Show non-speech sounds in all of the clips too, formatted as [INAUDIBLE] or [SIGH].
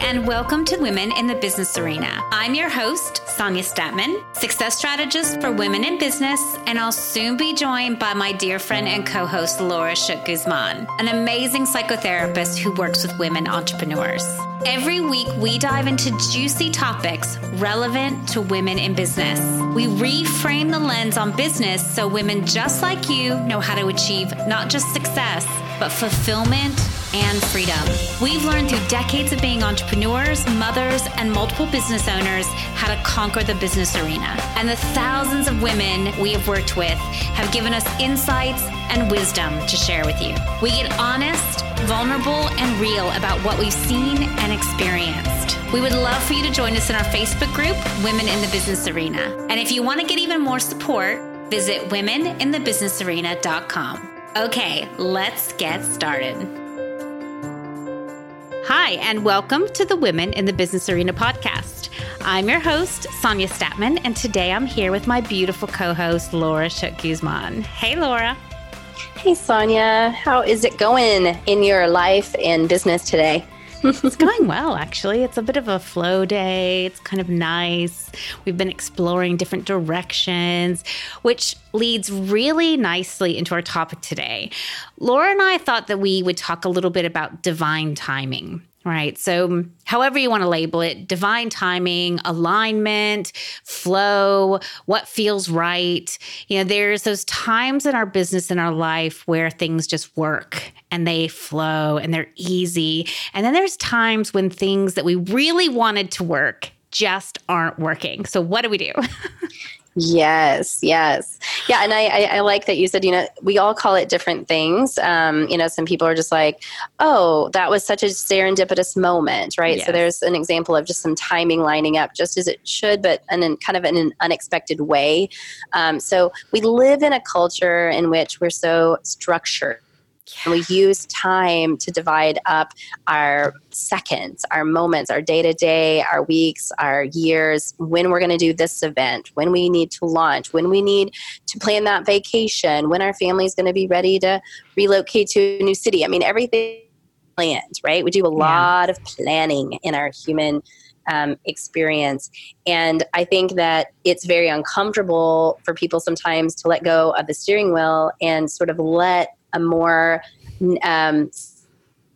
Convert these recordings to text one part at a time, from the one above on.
and welcome to Women in the Business Arena. I'm your host, Sonia Statman, success strategist for women in business, and I'll soon be joined by my dear friend and co host, Laura Shook Guzman, an amazing psychotherapist who works with women entrepreneurs. Every week, we dive into juicy topics relevant to women in business. We reframe the lens on business so women just like you know how to achieve not just success, but fulfillment and freedom. We've learned through decades of being entrepreneurs, mothers, and multiple business owners how to conquer the business arena. And the thousands of women we have worked with have given us insights and wisdom to share with you. We get honest, vulnerable, and real about what we've seen and experienced. We would love for you to join us in our Facebook group, Women in the Business Arena. And if you want to get even more support, visit womeninthebusinessarena.com. Okay, let's get started. Hi, and welcome to the Women in the Business Arena podcast. I'm your host, Sonia Statman, and today I'm here with my beautiful co host, Laura Shook Guzman. Hey, Laura. Hey, Sonia. How is it going in your life and business today? It's going well, actually. It's a bit of a flow day. It's kind of nice. We've been exploring different directions, which leads really nicely into our topic today. Laura and I thought that we would talk a little bit about divine timing. Right. So, however you want to label it, divine timing, alignment, flow, what feels right. You know, there's those times in our business in our life where things just work and they flow and they're easy. And then there's times when things that we really wanted to work just aren't working. So, what do we do? [LAUGHS] Yes, yes. Yeah, and I, I, I, like that you said, you know, we all call it different things. Um, you know, some people are just like, oh, that was such a serendipitous moment, right? Yes. So there's an example of just some timing lining up just as it should, but in kind of in an unexpected way. Um, so we live in a culture in which we're so structured and we use time to divide up our seconds, our moments, our day to day, our weeks, our years, when we're going to do this event, when we need to launch, when we need to plan that vacation, when our family is going to be ready to relocate to a new city. I mean, everything planned, right? We do a lot of planning in our human um, experience. And I think that it's very uncomfortable for people sometimes to let go of the steering wheel and sort of let a more um,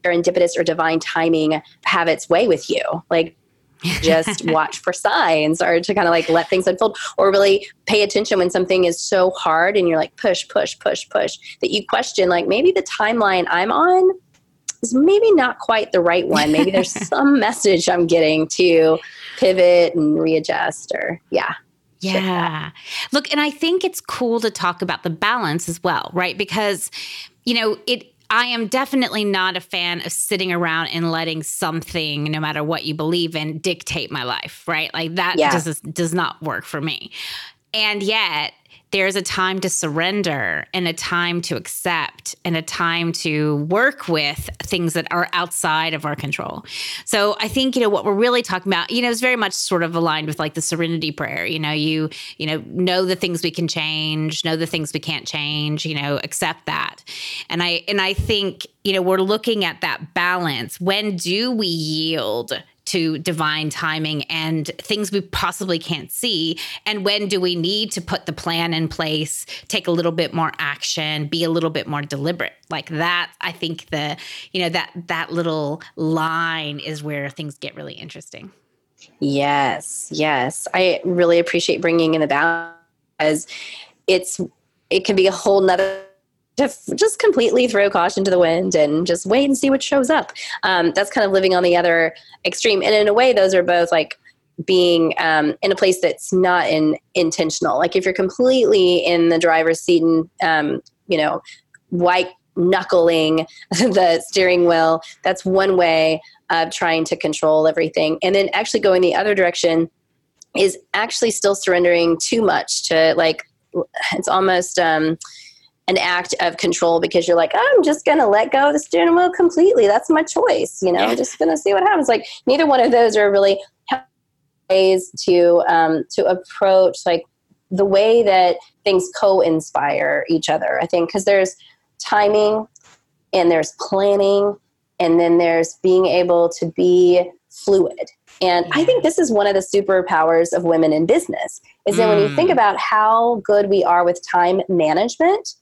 serendipitous or divine timing have its way with you. Like, [LAUGHS] just watch for signs or to kind of like let things unfold or really pay attention when something is so hard and you're like push push push push that you question like maybe the timeline i'm on is maybe not quite the right one maybe there's [LAUGHS] some message i'm getting to pivot and readjust or yeah yeah. Look, and I think it's cool to talk about the balance as well, right? Because, you know, it, I am definitely not a fan of sitting around and letting something, no matter what you believe in, dictate my life, right? Like that yeah. does does not work for me. And yet, there's a time to surrender and a time to accept and a time to work with things that are outside of our control. So I think, you know, what we're really talking about, you know, is very much sort of aligned with like the serenity prayer. You know, you, you know, know the things we can change, know the things we can't change, you know, accept that. And I and I think, you know, we're looking at that balance. When do we yield to divine timing and things we possibly can't see. And when do we need to put the plan in place take a little bit more action be a little bit more deliberate? Like that i think the you know that that little line is where things get really interesting. Yes yes. I really appreciate bringing in the balance it's it can be a whole nother to f- just completely throw caution to the wind and just wait and see what shows up. Um, that's kind of living on the other extreme. And in a way, those are both like being um, in a place that's not in intentional. Like if you're completely in the driver's seat and um, you know white knuckling [LAUGHS] the steering wheel, that's one way of trying to control everything. And then actually going the other direction is actually still surrendering too much to like it's almost um, an act of control because you're like, I'm just going to let go of the steering wheel completely. That's my choice. You know, I'm just going to see what happens. Like neither one of those are really ways to um, to approach like the way that things co-inspire each other. I think because there's timing and there's planning and then there's being able to be fluid. And I think this is one of the superpowers of women in business is that mm. when you think mm. about how good we are with time management,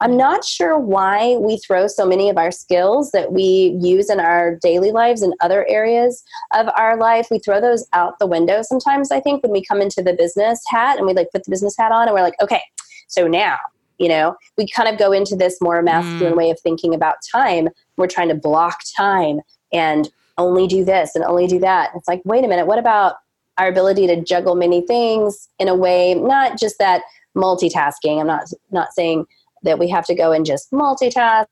I'm not sure why we throw so many of our skills that we use in our daily lives and other areas of our life. We throw those out the window sometimes, I think, when we come into the business hat and we like put the business hat on and we're like, okay, so now, you know, we kind of go into this more masculine mm. way of thinking about time. We're trying to block time and only do this and only do that. It's like, wait a minute, what about our ability to juggle many things in a way, not just that multitasking. I'm not not saying that we have to go and just multitask.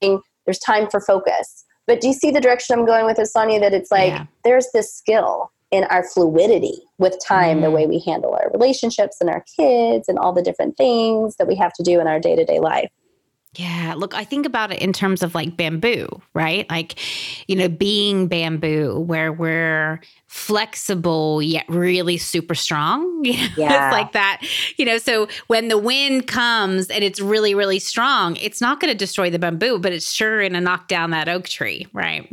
There's time for focus. But do you see the direction I'm going with this, Sonia? That it's like yeah. there's this skill in our fluidity with time, mm. the way we handle our relationships and our kids and all the different things that we have to do in our day to day life. Yeah, look, I think about it in terms of like bamboo, right? Like, you know, being bamboo, where we're flexible yet really super strong. [LAUGHS] You know, yeah. it's like that. You know, so when the wind comes and it's really, really strong, it's not going to destroy the bamboo, but it's sure going to knock down that oak tree, right?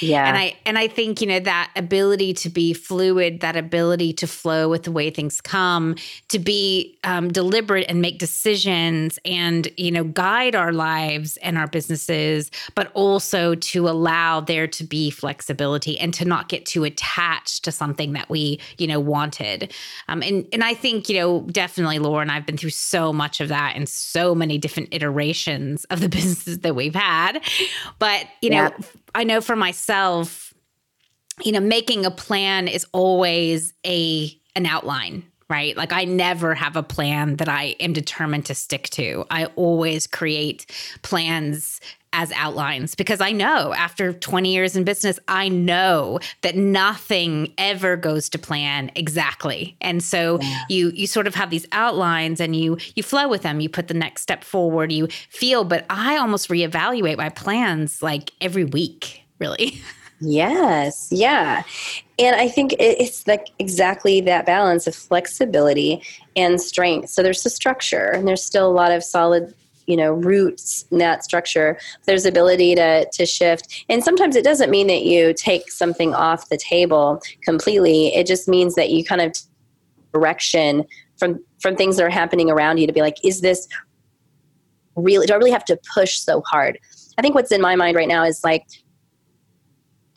Yeah. And I and I think, you know, that ability to be fluid, that ability to flow with the way things come, to be um, deliberate and make decisions and, you know, guide our lives and our businesses, but also to allow there to be flexibility and to not get too attached to something that we, you know, wanted. Um, and and I think, you know, definitely Laura and I've been through so much of that and so many different iterations of the [LAUGHS] businesses that we've had. But, you know, yeah. I know for myself, you know, making a plan is always a an outline right? Like I never have a plan that I am determined to stick to. I always create plans as outlines because I know after 20 years in business, I know that nothing ever goes to plan exactly. And so yeah. you you sort of have these outlines and you you flow with them. You put the next step forward, you feel, but I almost reevaluate my plans like every week, really. [LAUGHS] Yes, yeah. And I think it's like exactly that balance of flexibility and strength. So there's the structure, and there's still a lot of solid you know roots in that structure there's ability to to shift and sometimes it doesn't mean that you take something off the table completely it just means that you kind of direction from from things that are happening around you to be like is this really do i really have to push so hard i think what's in my mind right now is like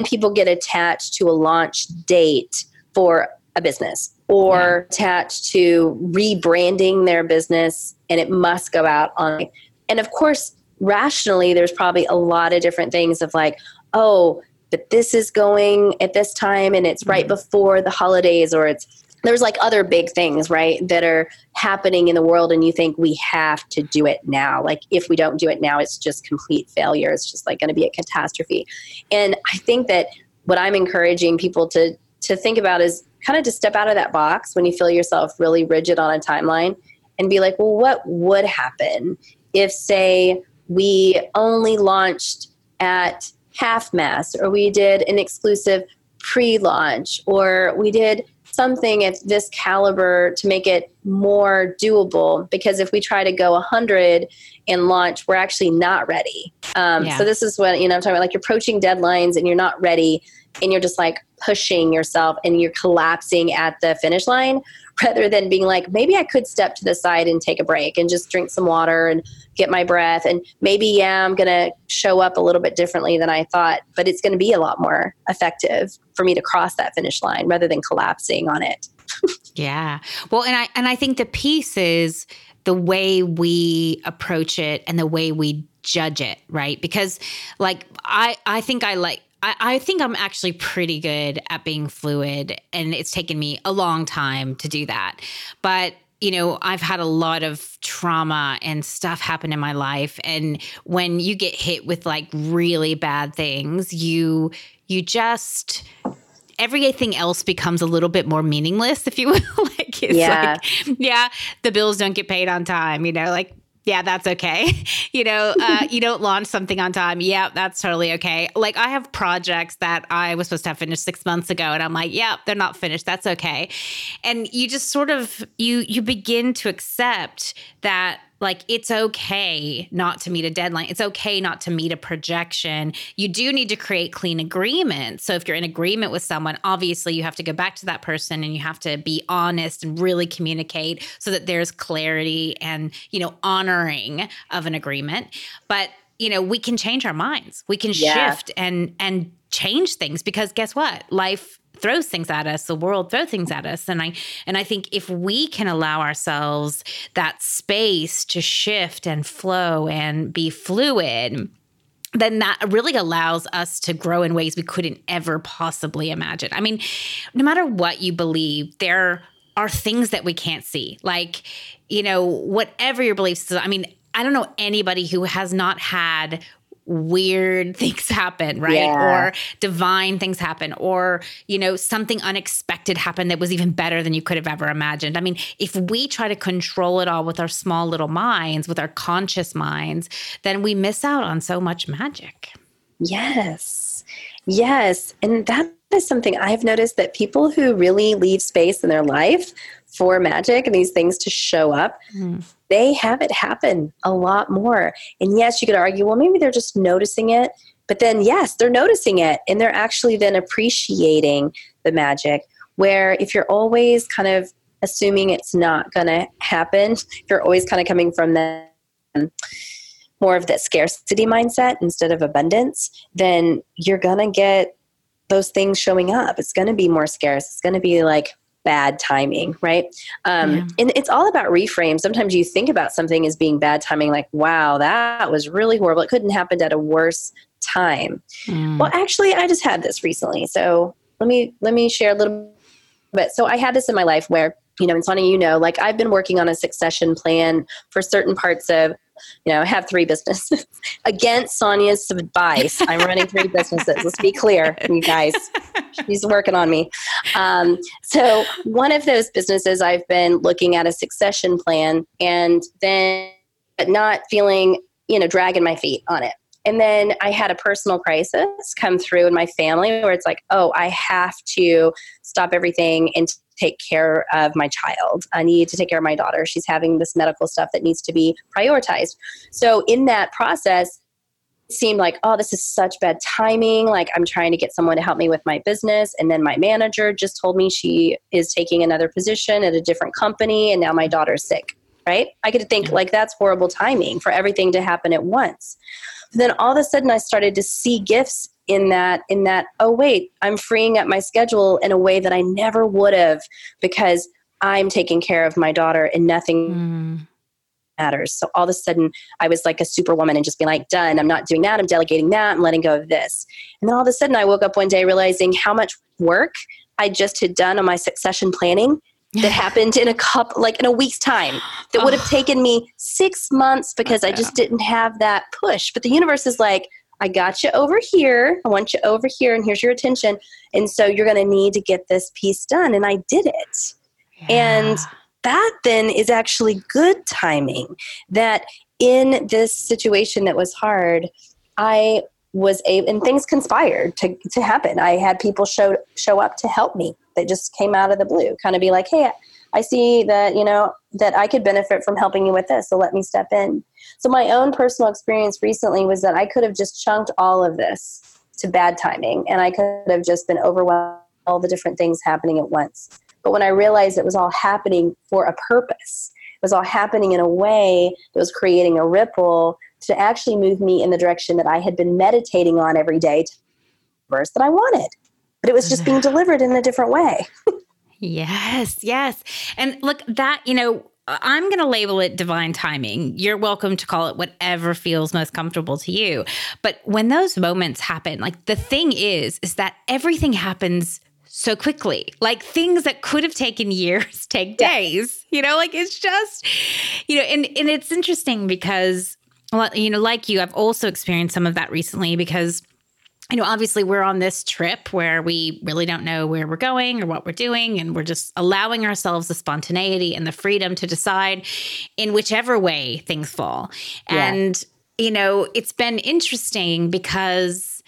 people get attached to a launch date for a business or yeah. attached to rebranding their business and it must go out on and of course rationally there's probably a lot of different things of like oh but this is going at this time and it's right mm-hmm. before the holidays or it's there's like other big things right that are happening in the world and you think we have to do it now. Like if we don't do it now it's just complete failure. It's just like going to be a catastrophe. And i think that what i'm encouraging people to to think about is kind of to step out of that box when you feel yourself really rigid on a timeline and be like well what would happen if say we only launched at half mast or we did an exclusive pre-launch or we did something at this caliber to make it more doable because if we try to go 100 and launch we're actually not ready um, yeah. so this is what you know i'm talking about like you're approaching deadlines and you're not ready and you're just like pushing yourself and you're collapsing at the finish line rather than being like maybe i could step to the side and take a break and just drink some water and get my breath. And maybe yeah i'm going to show up a little bit differently than i thought but it's going to be a lot more effective for me to cross that finish line rather than collapsing on it. [LAUGHS] Yeah. Well and i and i think the piece is the way we approach it and the way we judge it right? Because like i i think i like I, I, think I'm actually pretty good at being fluid, and it's taken me a long time to do that. But you know, I've had a lot of trauma and stuff happen in my life, and when you get hit with like really bad things, you you just everything else becomes a little bit more meaningless, if you [LAUGHS] will. like, it's yeah. like, yeah, the bills don't get paid on time, you know, like yeah, that's okay. [LAUGHS] you know, uh, you don't launch something on time. Yeah, that's totally okay. Like I have projects that I was supposed to have finished six months ago, and I'm like, yeah, they're not finished. That's okay. And you just sort of you you begin to accept that like it's okay not to meet a deadline. It's okay not to meet a projection. You do need to create clean agreements. So if you're in agreement with someone, obviously you have to go back to that person and you have to be honest and really communicate so that there's clarity and, you know, honoring of an agreement. But you know, we can change our minds. We can yeah. shift and and change things because guess what? Life throws things at us the world throws things at us. And i and i think if we can allow ourselves that space to shift and flow and be fluid then that really allows us to grow in ways we couldn't ever possibly imagine. I mean no matter what you believe there are things that we can't see. Like you know whatever your beliefs i mean I don't know anybody who has not had weird [LAUGHS] things happen, right? Yeah. Or divine things happen, or, you know, something unexpected happened that was even better than you could have ever imagined. I mean, if we try to control it all with our small little minds, with our conscious minds, then we miss out on so much magic. Yes. Yes. And that is something I've noticed that people who really leave space in their life for magic and these things to show up, mm they have it happen a lot more. And yes, you could argue, well, maybe they're just noticing it. But then, yes, they're noticing it and they're actually then appreciating the magic. Where if you're always kind of assuming it's not going to happen, if [LAUGHS] you're always kind of coming from the more of that scarcity mindset instead of abundance, then you're going to get those things showing up. It's going to be more scarce. It's going to be like bad timing, right? Um, yeah. And it's all about reframe. Sometimes you think about something as being bad timing, like, wow, that was really horrible. It couldn't happen at a worse time. Mm. Well, actually, I just had this recently. So let me let me share a little bit. So I had this in my life where, you know, and Sonia, you know, like I've been working on a succession plan for certain parts of you know, have three businesses. [LAUGHS] Against Sonia's advice, I'm running three [LAUGHS] businesses. Let's be clear, you guys. She's working on me. Um, so, one of those businesses, I've been looking at a succession plan and then not feeling, you know, dragging my feet on it. And then I had a personal crisis come through in my family where it's like, oh, I have to stop everything and take care of my child. I need to take care of my daughter. She's having this medical stuff that needs to be prioritized. So, in that process, it seemed like, oh, this is such bad timing. Like, I'm trying to get someone to help me with my business. And then my manager just told me she is taking another position at a different company. And now my daughter's sick, right? I to think, like, that's horrible timing for everything to happen at once. But then all of a sudden, I started to see gifts in that in that oh wait i'm freeing up my schedule in a way that i never would have because i'm taking care of my daughter and nothing mm. matters. So all of a sudden i was like a superwoman and just being like done i'm not doing that i'm delegating that i'm letting go of this. And then all of a sudden i woke up one day realizing how much work i just had done on my succession planning that happened in a cup like in a week's time that would have taken me six months because i just didn't have that push. But the universe is like I got you over here. I want you over here, and here's your attention. And so you're going to need to get this piece done. And I did it. Yeah. And that then is actually good timing that in this situation that was hard, I was able, and things conspired to, to happen. I had people show, show up to help me that just came out of the blue, kind of be like, hey, I see that, you know, that I could benefit from helping you with this. So let me step in. So my own personal experience recently was that I could have just chunked all of this to bad timing and I could have just been overwhelmed all the different things happening at once. But when I realized it was all happening for a purpose, it was all happening in a way that was creating a ripple to actually move me in the direction that I had been meditating on every day to verse that I wanted. But it was just being [LAUGHS] delivered in a different way. [LAUGHS] Yes, yes. And look, that, you know, I'm going to label it divine timing. You're welcome to call it whatever feels most comfortable to you. But when those moments happen, like the thing is, is that everything happens so quickly. Like things that could have taken years [LAUGHS] take days. You know, like it's just, you know, and, and it's interesting because, well, you know, like you, I've also experienced some of that recently because you know, obviously we're on this trip where we really don't know where we're going or what we're doing. And we're just allowing ourselves the spontaneity and the freedom to decide in whichever way things fall. Yeah. And, you know, it's been interesting because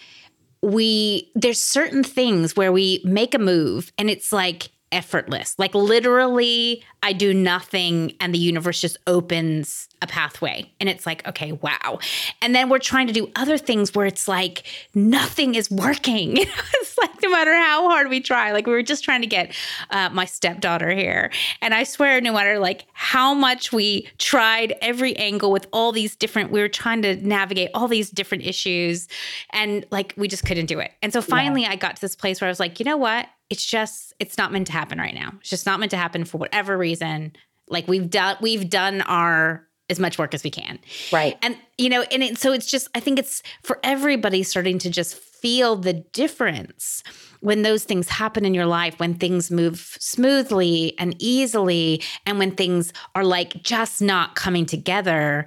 we, there's certain things where we make a move and it's like, effortless. Like literally, I do nothing and the universe just opens a pathway. And it's like, okay, wow. And then we're trying to do other things where it's like nothing is working. [LAUGHS] it's like no matter how hard we try, like we were just trying to get uh, my stepdaughter here. And I swear, no matter like how much we tried every angle with all these different, we were trying to navigate all these different issues and like we just couldn't do it. And so finally, yeah. I got to this place where I was like, you know what? It's just it's not meant to happen right now. It's just not meant to happen for whatever reason. Like we've done we've done our as much work as we can. Right. And you know, and it, so it's just I think it's for everybody starting to just feel the difference when those things happen in your life, when things move smoothly and easily and when things are like just not coming together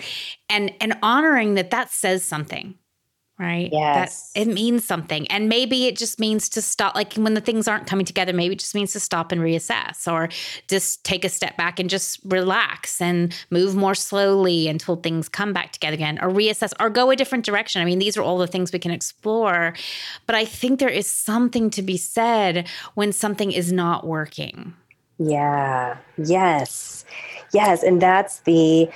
and and honoring that that says something right? Yes. That it means something. And maybe it just means to stop, like when the things aren't coming together, maybe it just means to stop and reassess or just take a step back and just relax and move more slowly until things come back together again or reassess or go a different direction. I mean, these are all the things we can explore. But I think there is something to be said when something is not working. Yeah. Yes. Yes. And that's the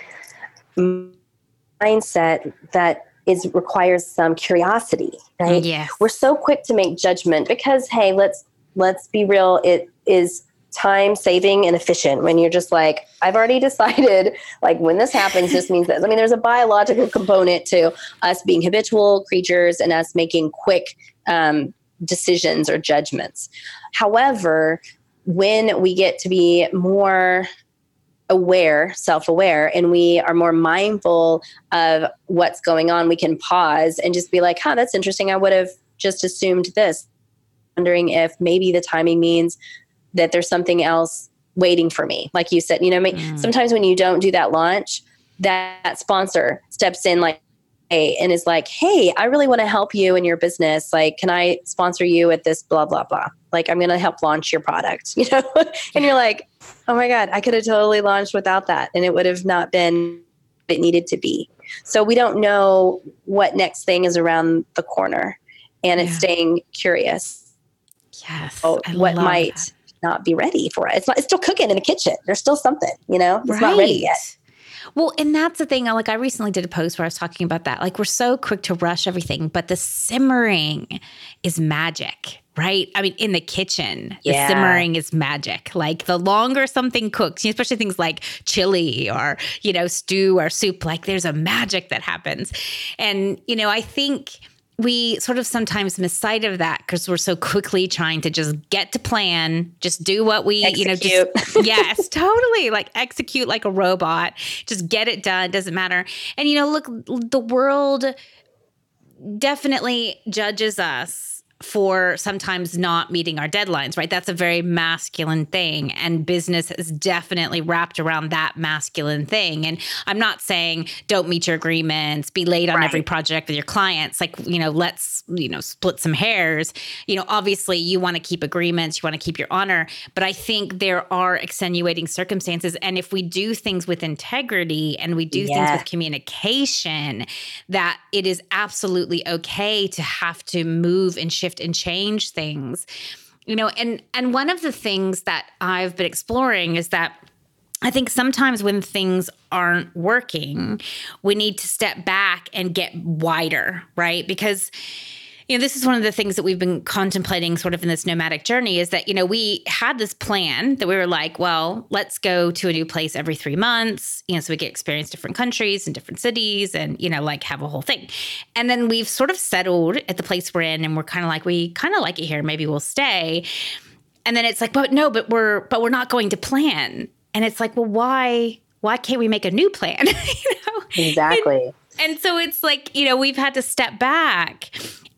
mindset that is requires some curiosity, right? Yeah. We're so quick to make judgment because hey, let's let's be real, it is time saving and efficient when you're just like i've already [LAUGHS] decided like when this happens this means this i mean there's a biological component to us being habitual creatures and us making quick um, decisions or judgments however when we get to be more aware, self aware, and we are more mindful of what's going on, we can pause and just be like, huh, that's interesting. I would have just assumed this. Wondering if maybe the timing means that there's something else waiting for me. Like you said, you know, mm. sometimes when you don't do that launch, that sponsor steps in like, and is like, hey, I really want to help you in your business. Like, can I sponsor you at this blah, blah, blah? Like, I'm going to help launch your product, [LAUGHS] you know? and you're like, oh my God, I could have totally launched without that. And it would have not been it needed to be. So we don't know what next thing is around the corner. And it's yeah. staying curious. Yes. what might that. not be ready for it. It's not it's still cooking in the kitchen. There's still something, you know? It's right. not ready yet. Well, and that's the thing. Like I recently did a post where I was talking about that. Like we're so quick to rush everything, but the simmering is magic, right? I mean, in the kitchen, yeah. the simmering is magic. Like the longer something cooks, especially things like chili or, you know, stew or soup, like there's a magic that happens. And, you know, I think we sort of sometimes miss sight of that because we're so quickly trying to just get to plan, just do what we, execute. you know, just, [LAUGHS] yes, totally like execute like a robot, just get it done, doesn't matter. And, you know, look, the world definitely judges us for sometimes not meeting our deadlines, right? That's a very masculine thing. And business is definitely wrapped around that masculine thing. And I'm not saying don't meet your agreements, be late on right. every project with your clients. Like, you know, let's, you know, split some hairs. You know, obviously you want to keep agreements, you want to keep your honor. But I think there are extenuating circumstances. And if we do things with integrity and we do yeah. things with communication, that it is absolutely okay to have to move and shift shift and change things you know and and one of the things that i've been exploring is that I think sometimes when things aren't working, we need to step back and get wider, right? Because you know, this is one of the things that we've been contemplating sort of in this nomadic journey is that, you know, we had this plan that we were like, well, let's go to a new place every three months, you know, so we get experience different countries and different cities and, you know, like have a whole thing. And then we've sort of settled at the place we're in and we're kind of like, we kind of like it here. Maybe we'll stay. And then it's like, but no, but we're, but we're not going to plan. And it's like, well, why, why can't we make a new plan? [LAUGHS] you know? Exactly. And, and so it's like, you know, we've had to step back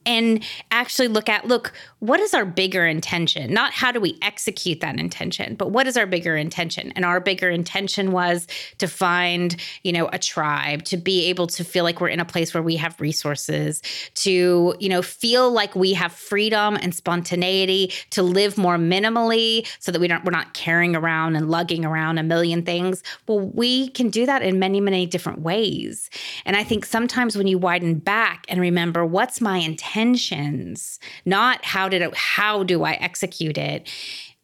and actually look at look what is our bigger intention? Not how do we execute that intention but what is our bigger intention? And our bigger intention was to find you know a tribe to be able to feel like we're in a place where we have resources to you know feel like we have freedom and spontaneity to live more minimally so that we don't we're not carrying around and lugging around a million things. Well we can do that in many many different ways. And i think sometimes when you widen back and remember what's my intentions, not how did it, how do I execute it?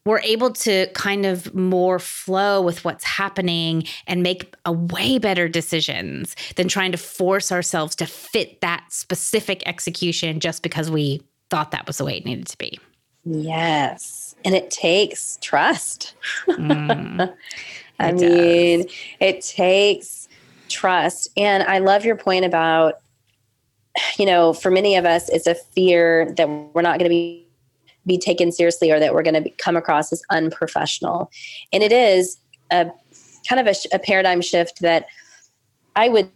we're able to kind of more flow with what's happening and make a way better decisions than trying to force ourselves to fit that specific execution just because we thought that was the way it needed to be. Yes. And it takes trust. Mm, [LAUGHS] I mean, does. it takes trust. And I love your point about, you know, for many of us, it's a fear that we're not going to be be taken seriously or that we're going to come across as unprofessional. And it is a kind of a, a paradigm shift that I would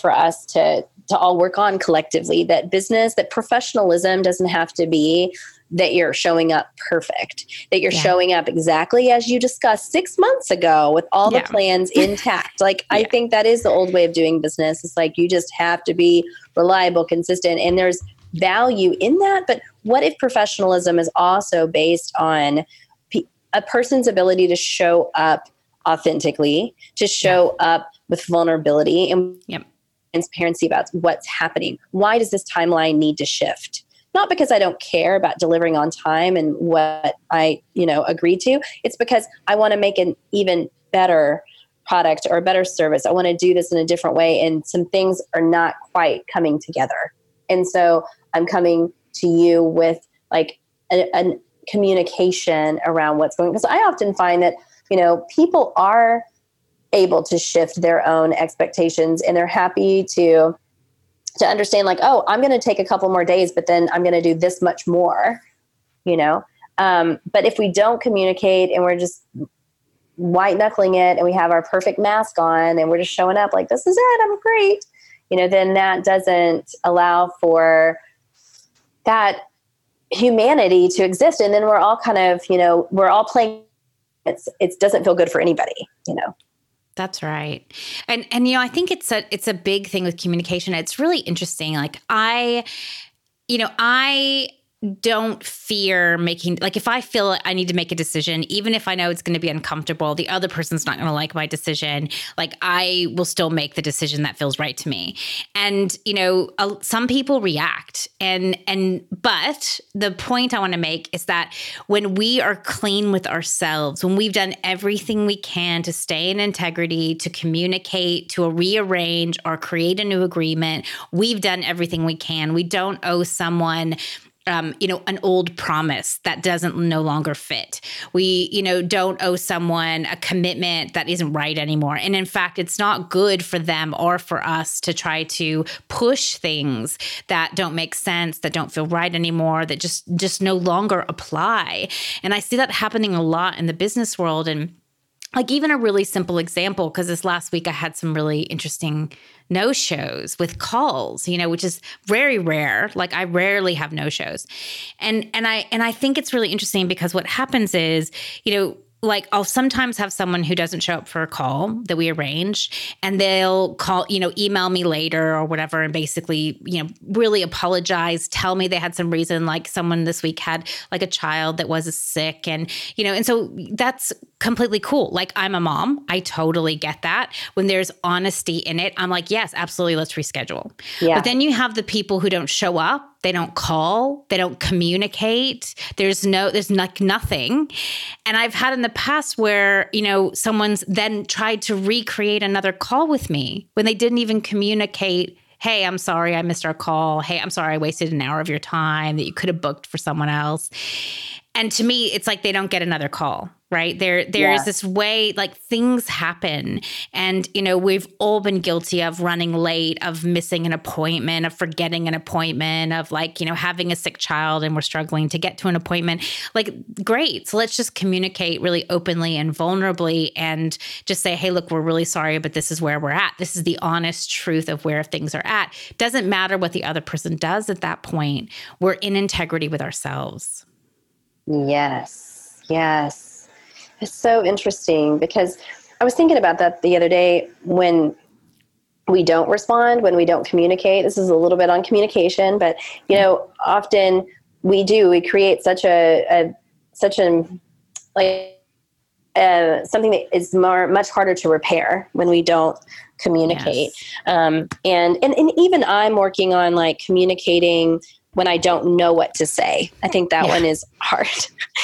for us to to all work on collectively that business that professionalism doesn't have to be that you're showing up perfect that you're yeah. showing up exactly as you discussed 6 months ago with all yeah. the plans [LAUGHS] intact like yeah. i think that is the old way of doing business it's like you just have to be reliable consistent and there's value in that but what if professionalism is also based on a person's ability to show up authentically, to show up with vulnerability and yep. transparency about what's happening? Why does this timeline need to shift? Not because I don't care about delivering on time and what I, you know, agree to. It's because I want to make an even better product or a better service. I want to do this in a different way and some things are not quite coming together. And so I'm coming to you with like a, a communication around what's going because i often find that you know people are able to shift their own expectations and they're happy to to understand like oh i'm going to take a couple more days but then i'm going to do this much more you know? Um, but if we don't communicate and we're just white knuckling it and we have our perfect mask on and we're just showing up like this is it i'm great you know then that doesn't allow for that humanity to exist. And then we're all kind of you know we're all playing it's it doesn't feel good for anybody you know that's right. And and you know i think it's a it's a big thing with communication. It's really interesting. Like i you know i don't fear making like if I feel I need to make a decision, even if I know it's going to be uncomfortable, the other person's not going to like my decision. Like I will still make the decision that feels right to me. And you know, uh, some people react, and and but the point I want to make is that when we are clean with ourselves, when we've done everything we can to stay in integrity, to communicate, to rearrange or create a new agreement, we've done everything we can. We don't owe someone um, you know, an old promise that doesn't no longer fit. We, you know, don't owe someone a commitment that isn't right anymore. And in fact, it's not good for them or for us to try to push things that don't make sense, that don't feel right anymore, that just just no longer apply. And I see that happening a lot in the business world and like even a really simple example because this last week i had some really interesting no shows with calls you know which is very rare. Like i rarely have no shows. And and i and i think it's really interesting because what happens is you know like I'll sometimes have someone who doesn't show up for a call that we arrange and they'll call, you know, email me later or whatever and basically, you know, really apologize, tell me they had some reason like someone this week had like a child that was sick and, you know, and so that's completely cool. Like I'm a mom. I totally get that. When there's honesty in it, I'm like, yes, absolutely, let's reschedule. Yeah. But then you have the people who don't show up they don't call they don't communicate. There's no there's like nothing. And i've had in the past where you know someone's then tried to recreate another call with me when they didn't even communicate hey i'm sorry i missed our call. Hey i'm sorry i wasted an hour of your time that you could have booked for someone else and to me it's like they don't get another call right? There there's yeah. this way like things happen. And you know we've all been guilty of running late of missing an appointment of forgetting an appointment of like you know having a sick child and we're struggling to get to an appointment. Like great. So let's just communicate really openly and vulnerably and just say hey look we're really sorry but this is where we're at. This is the honest truth of where things are at. Doesn't matter what the other person does at that point. We're in integrity with ourselves yes yes it's so interesting because I was thinking about that the other day when we don't respond, when we don't communicate. This is a little bit on communication, but you know, often we do. We create such a, a such an like uh, something that is more much harder to repair when we don't communicate. Yes. Um, and, and and even I'm working on like communicating when I don't know what to say. I think that yeah. one is hard. [LAUGHS]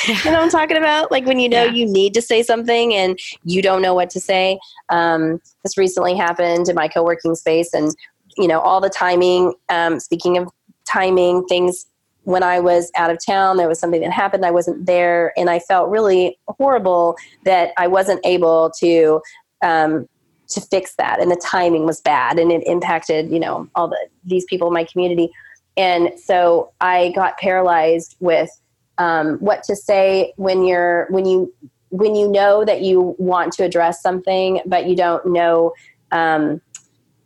You know what I'm talking about? Like when you know yeah. you need to say something and you don't know what to say. Um, this recently happened in my co working space, and you know, all the timing. Um, speaking of timing, things when I was out of town, there was something that happened. I wasn't there, and I felt really horrible that I wasn't able to um, to fix that, and the timing was bad, and it impacted you know all the these people in my community, and so I got paralyzed with um, what to say when you're when you when you know that you want to address something, but you don't know. Um,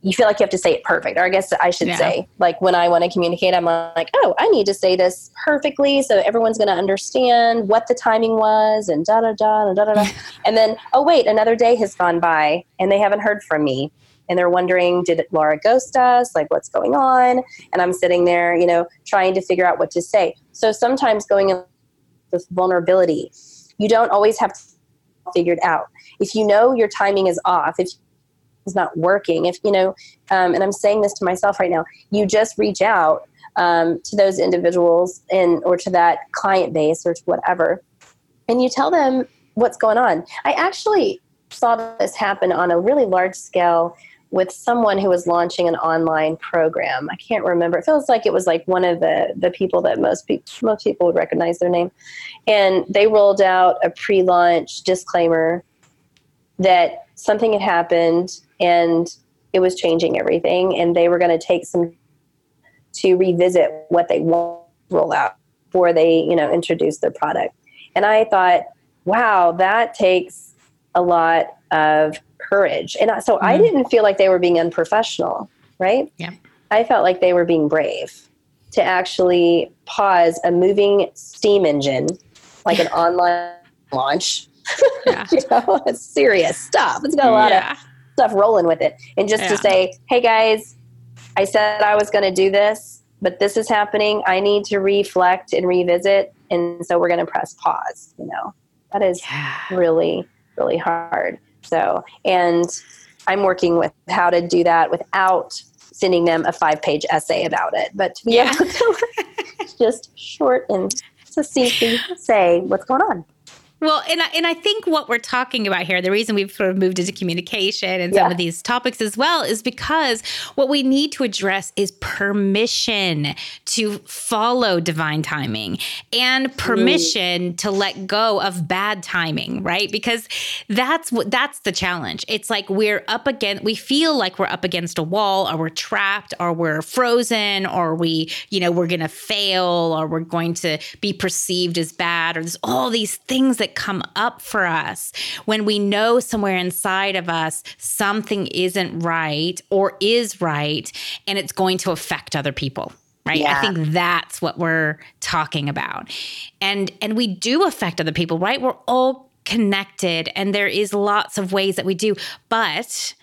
you feel like you have to say it perfect, or I guess I should yeah. say, like when I want to communicate, I'm like, oh, I need to say this perfectly so everyone's going to understand what the timing was, and da da da da da da. [LAUGHS] and then, oh wait, another day has gone by, and they haven't heard from me, and they're wondering, did Laura ghost us? Like, what's going on? And I'm sitting there, you know, trying to figure out what to say. So sometimes going in with vulnerability, you don't always have to figured out. If you know your timing is off, if it's not working if you know um, and i'm saying this to myself right now you just reach out um, to those individuals and or to that client base or to whatever and you tell them what's going on i actually saw this happen on a really large scale with someone who was launching an online program. I can't remember. It feels like it was like one of the the people that most people most people would recognize their name. And they rolled out a pre-launch disclaimer that something had happened and it was changing everything and they were going to take some to revisit what they want roll out before they you know introduce their product and i thought wow that takes a lot of courage and so mm-hmm. i didn't feel like they were being unprofessional right yeah i felt like they were being brave to actually pause a moving steam engine like an [LAUGHS] online launch [LAUGHS] yeah. you know it's serious stuff it's got a lot yeah. of stuff rolling with it. And just yeah. to say, hey guys, I said I was going to do this, but this is happening. I need to reflect and revisit. And so we're going to press pause, you know, that is yeah. really, really hard. So, and I'm working with how to do that without sending them a five page essay about it, but to be yeah. able [LAUGHS] to just short and succinctly [LAUGHS] say what's going on. Well, and I, and I think what we're talking about here, the reason we've sort of moved into communication and yeah. some of these topics as well, is because what we need to address is permission to follow divine timing and mm. permission Ooh. to let go of bad timing, right? Because that's what that's the challenge. It's like we're up against, we feel like we're up against a wall, or we're trapped, or we're frozen, or we, you know, we're going to fail, or we're going to be perceived as bad, or there's all these things that come up for us. When we know somewhere inside of us something isn't right or is right and it's going to affect other people right? Yeah. i think that's what we're talking about. And and we do affect other people right? We're all connected and there is lots of ways that we do. But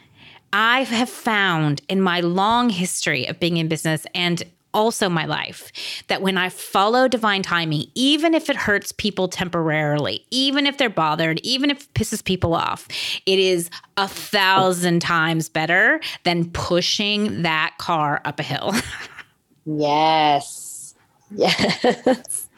I have found in my long history of being in business and also my life that when I follow divine timing, even if it hurts people temporarily, even if they're bothered, even if it pisses people off, it is a thousand times better than pushing that car up a hill. yes. Yes.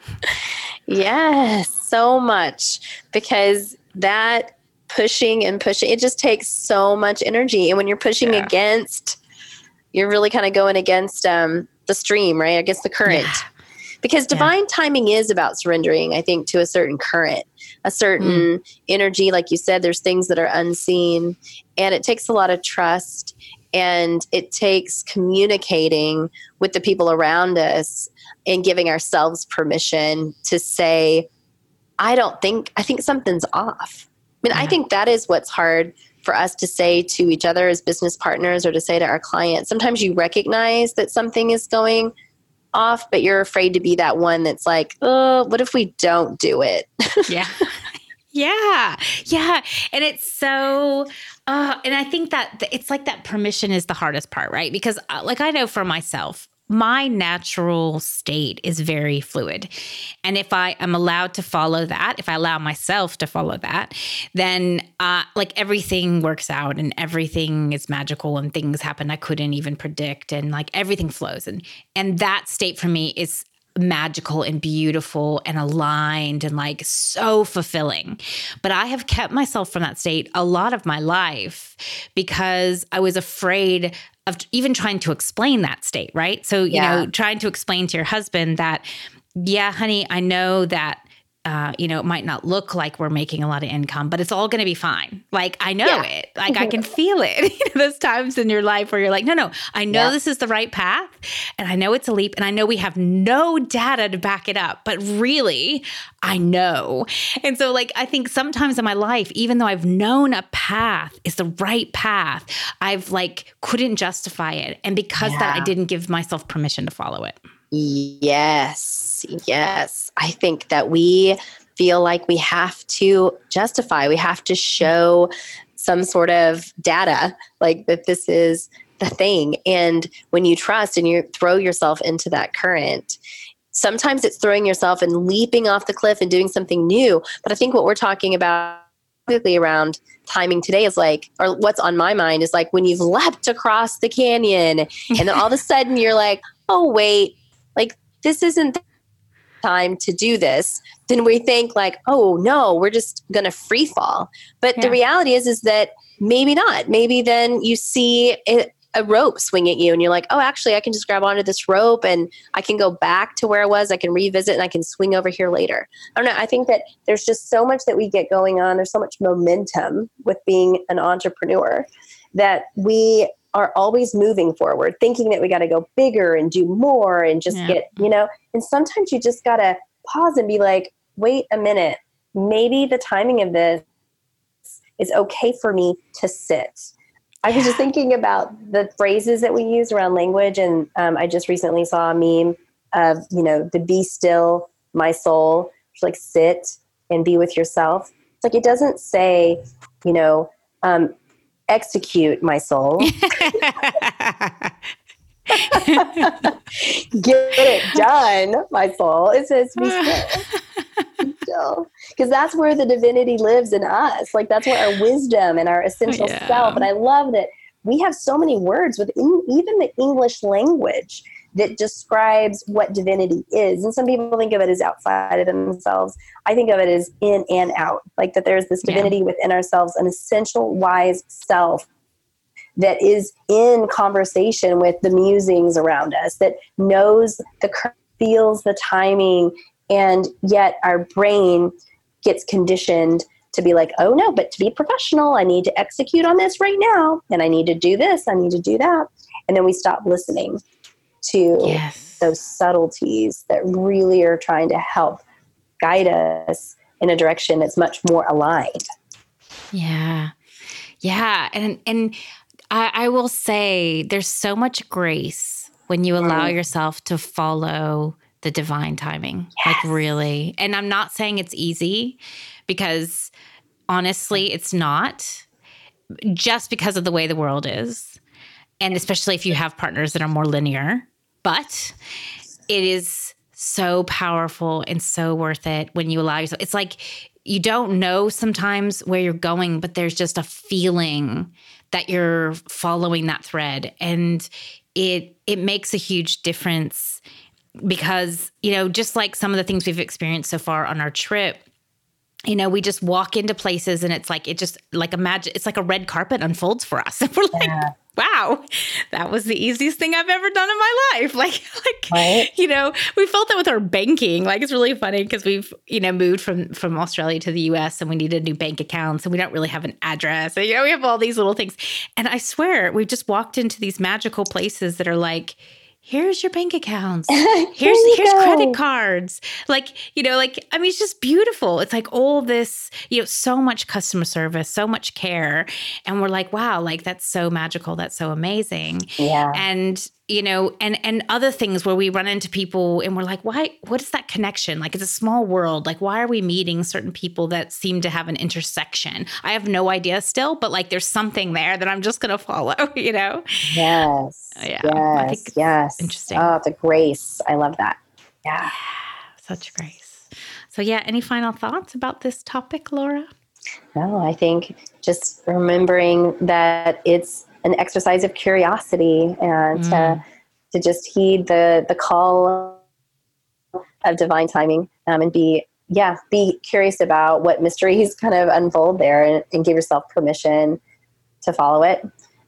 yes. So much because that pushing and pushing, it just takes so much energy. And when you're pushing yeah. against, you're really kind of going against um, the stream, right? Against the current. Yeah. Because divine yeah. timing is about surrendering, I think, to a certain current, a certain mm. energy. Like you said, there's things that are unseen, and it takes a lot of trust and it takes communicating with the people around us and giving ourselves permission to say, I don't think, I think something's off. I mean, yeah. I think that is what's hard for us to say to each other as business partners or to say to our clients. Sometimes you recognize that something is going off, but you're afraid to be that one that's like, oh, what if we don't do it? [LAUGHS] yeah. Yeah. Yeah. And it's so, uh, and I think that it's like that permission is the hardest part, right? Because, uh, like, I know for myself, my natural state is very fluid. And if I am allowed to follow that, if I allow myself to follow that, then uh, like everything works out and everything is magical and things happen I couldn't even predict and like everything flows. And and that state for me is magical and beautiful and aligned and like so fulfilling. But I have kept myself from that state a lot of my life because I was afraid of even trying to explain that state, right? So, you yeah. know, trying to explain to your husband that, yeah, honey, I know that uh, you know, it might not look like we're making a lot of income, but it's all going to be fine. Like I know yeah. it, like I can [LAUGHS] feel it. [LAUGHS] you know, those times in your life where you're like, no, no, I know yeah. this is the right path, and I know it's a leap, and I know we have no data to back it up, but really, I know. And so, like, I think sometimes in my life, even though I've known a path is the right path, I've like couldn't justify it, and because yeah. that, I didn't give myself permission to follow it. Yes, yes. I think that we feel like we have to justify, we have to show some sort of data like that this is the thing. And when you trust and you throw yourself into that current, sometimes it's throwing yourself and leaping off the cliff and doing something new. But I think what we're talking about around timing today is like, or what's on my mind is like when you've leapt across the canyon and then all of a [LAUGHS] sudden you're like, oh, wait, like this isn't time to do this. Then we think like oh no we're just gonna free fall. But yeah. the reality is is that maybe not. Maybe then you see it, a rope swing at you and you're like oh actually i can just grab onto this rope and i can go back to where i was. I can revisit and i can swing over here later. I don't know. I think that there's just so much that we get going on. There's so much momentum with being an entrepreneur that we are always moving forward, thinking that we got to go bigger and do more and just yeah. get, you know, and sometimes you just got to pause and be like, wait a minute, maybe the timing of this is okay for me to sit. I was just thinking about the phrases that we use around language, and um, I just recently saw a meme of, you know, the be still, my soul, like sit and be with yourself. It's like it doesn't say, you know, um, execute my soul. [LAUGHS] Get it done, my soul. It says be [LAUGHS] still. Because that's where the divinity lives in us. Like that's where our wisdom and our essential yeah. self. And I love that we have so many words within even the English language that describes what divinity is. And some people think of it as outside of themselves. I think of it as in and out, like that there's this divinity yeah. within ourselves, an essential wise self that is in conversation with the musings around us, that knows the feels the timing, and yet our brain gets conditioned to be like, oh no, but to be professional, I need to execute on this right now, and I need to do this, I need to do that. And then we stop listening to yes. those subtleties that really are trying to help guide us in a direction that's much more aligned. Yeah. Yeah. And and I, I will say there's so much grace when you allow mm. yourself to follow the divine timing. Yes. Like really. And I'm not saying it's easy because honestly, it's not just because of the way the world is. And especially if you have partners that are more linear but it is so powerful and so worth it when you allow yourself. It's like you don't know sometimes where you're going, but there's just a feeling that you're following that thread and it it makes a huge difference because you know just like some of the things we've experienced so far on our trip you know, we just walk into places and it's like it just like imagine it's like a red carpet unfolds for us. And [LAUGHS] we're like, yeah. wow, that was the easiest thing I've ever done in my life. [LAUGHS] Like, like right. you know, we felt that with our banking. Like it's really funny because we've, you know, moved from from Australia to the US and we needed new bank accounts and we don't really have an address. And you know, we have all these little things. And I swear, we just walked into these magical places that are like, here's your bank accounts. [LAUGHS] Here's here's go. credit cards. Like you know like i mean it's just beautiful. It's like all this you know so much customer service so much care. And we're like wow like that's so magical. That's so amazing. Yeah. And you know and and other things where we run into people and we're like why what is that connection? Like it's a small world. Like why are we meeting certain people that seem to have an intersection? I have no idea still but like there's something there that i'm just gonna follow [LAUGHS] you know? Yes. Yeah. Yes. yes. interesting. Oh the grace. I love that. Yeah. Such grace. So yeah any final thoughts about this topic laura? No i think just remembering that it's an exercise of curiosity and mm. to, to just heed the, the call of divine timing um, and be yeah be curious about what mysteries kind of unfold there and, and give yourself permission to follow it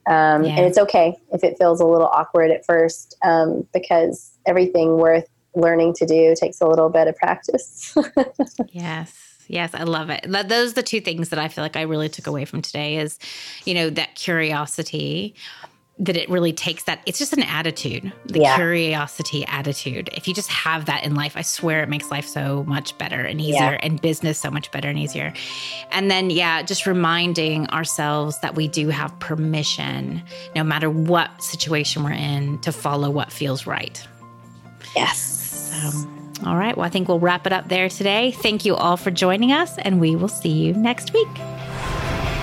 um, yeah. and it's okay if it feels a little awkward at first um, because everything worth learning to do takes a little bit of practice [LAUGHS] yes Yes, I love it. Those are the two things that I feel like I really took away from today is, you know, that curiosity that it really takes that it's just an attitude the yeah. curiosity attitude if you just have that in life i swear it makes life so much better and easier yeah. and business so much better and easier and then yeah just reminding ourselves that we do have permission no matter what situation we're in to follow what feels right yes so all right. Well, I think we'll wrap it up there today. Thank you all for joining us, and we will see you next week.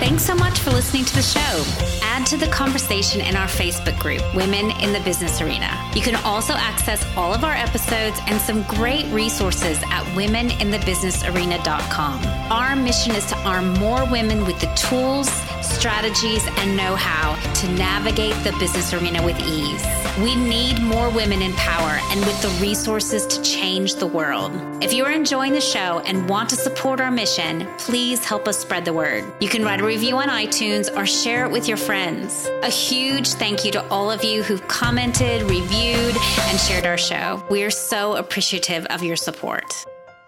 Thanks so much for listening to the show. Add to the conversation in our Facebook group, Women in the Business Arena. You can also access all of our episodes and some great resources at womeninthebusinessarena.com. Our mission is to arm more women with the tools, strategies, and know how to navigate the business arena with ease. We need more women in power and with the resources to change the world. If you are enjoying the show and want to support our mission, please help us spread the word. You can write a review on iTunes or share it with your friends. A huge thank you to all of you who've commented, reviewed, and shared our show. We are so appreciative of your support.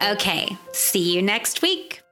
Okay, see you next week.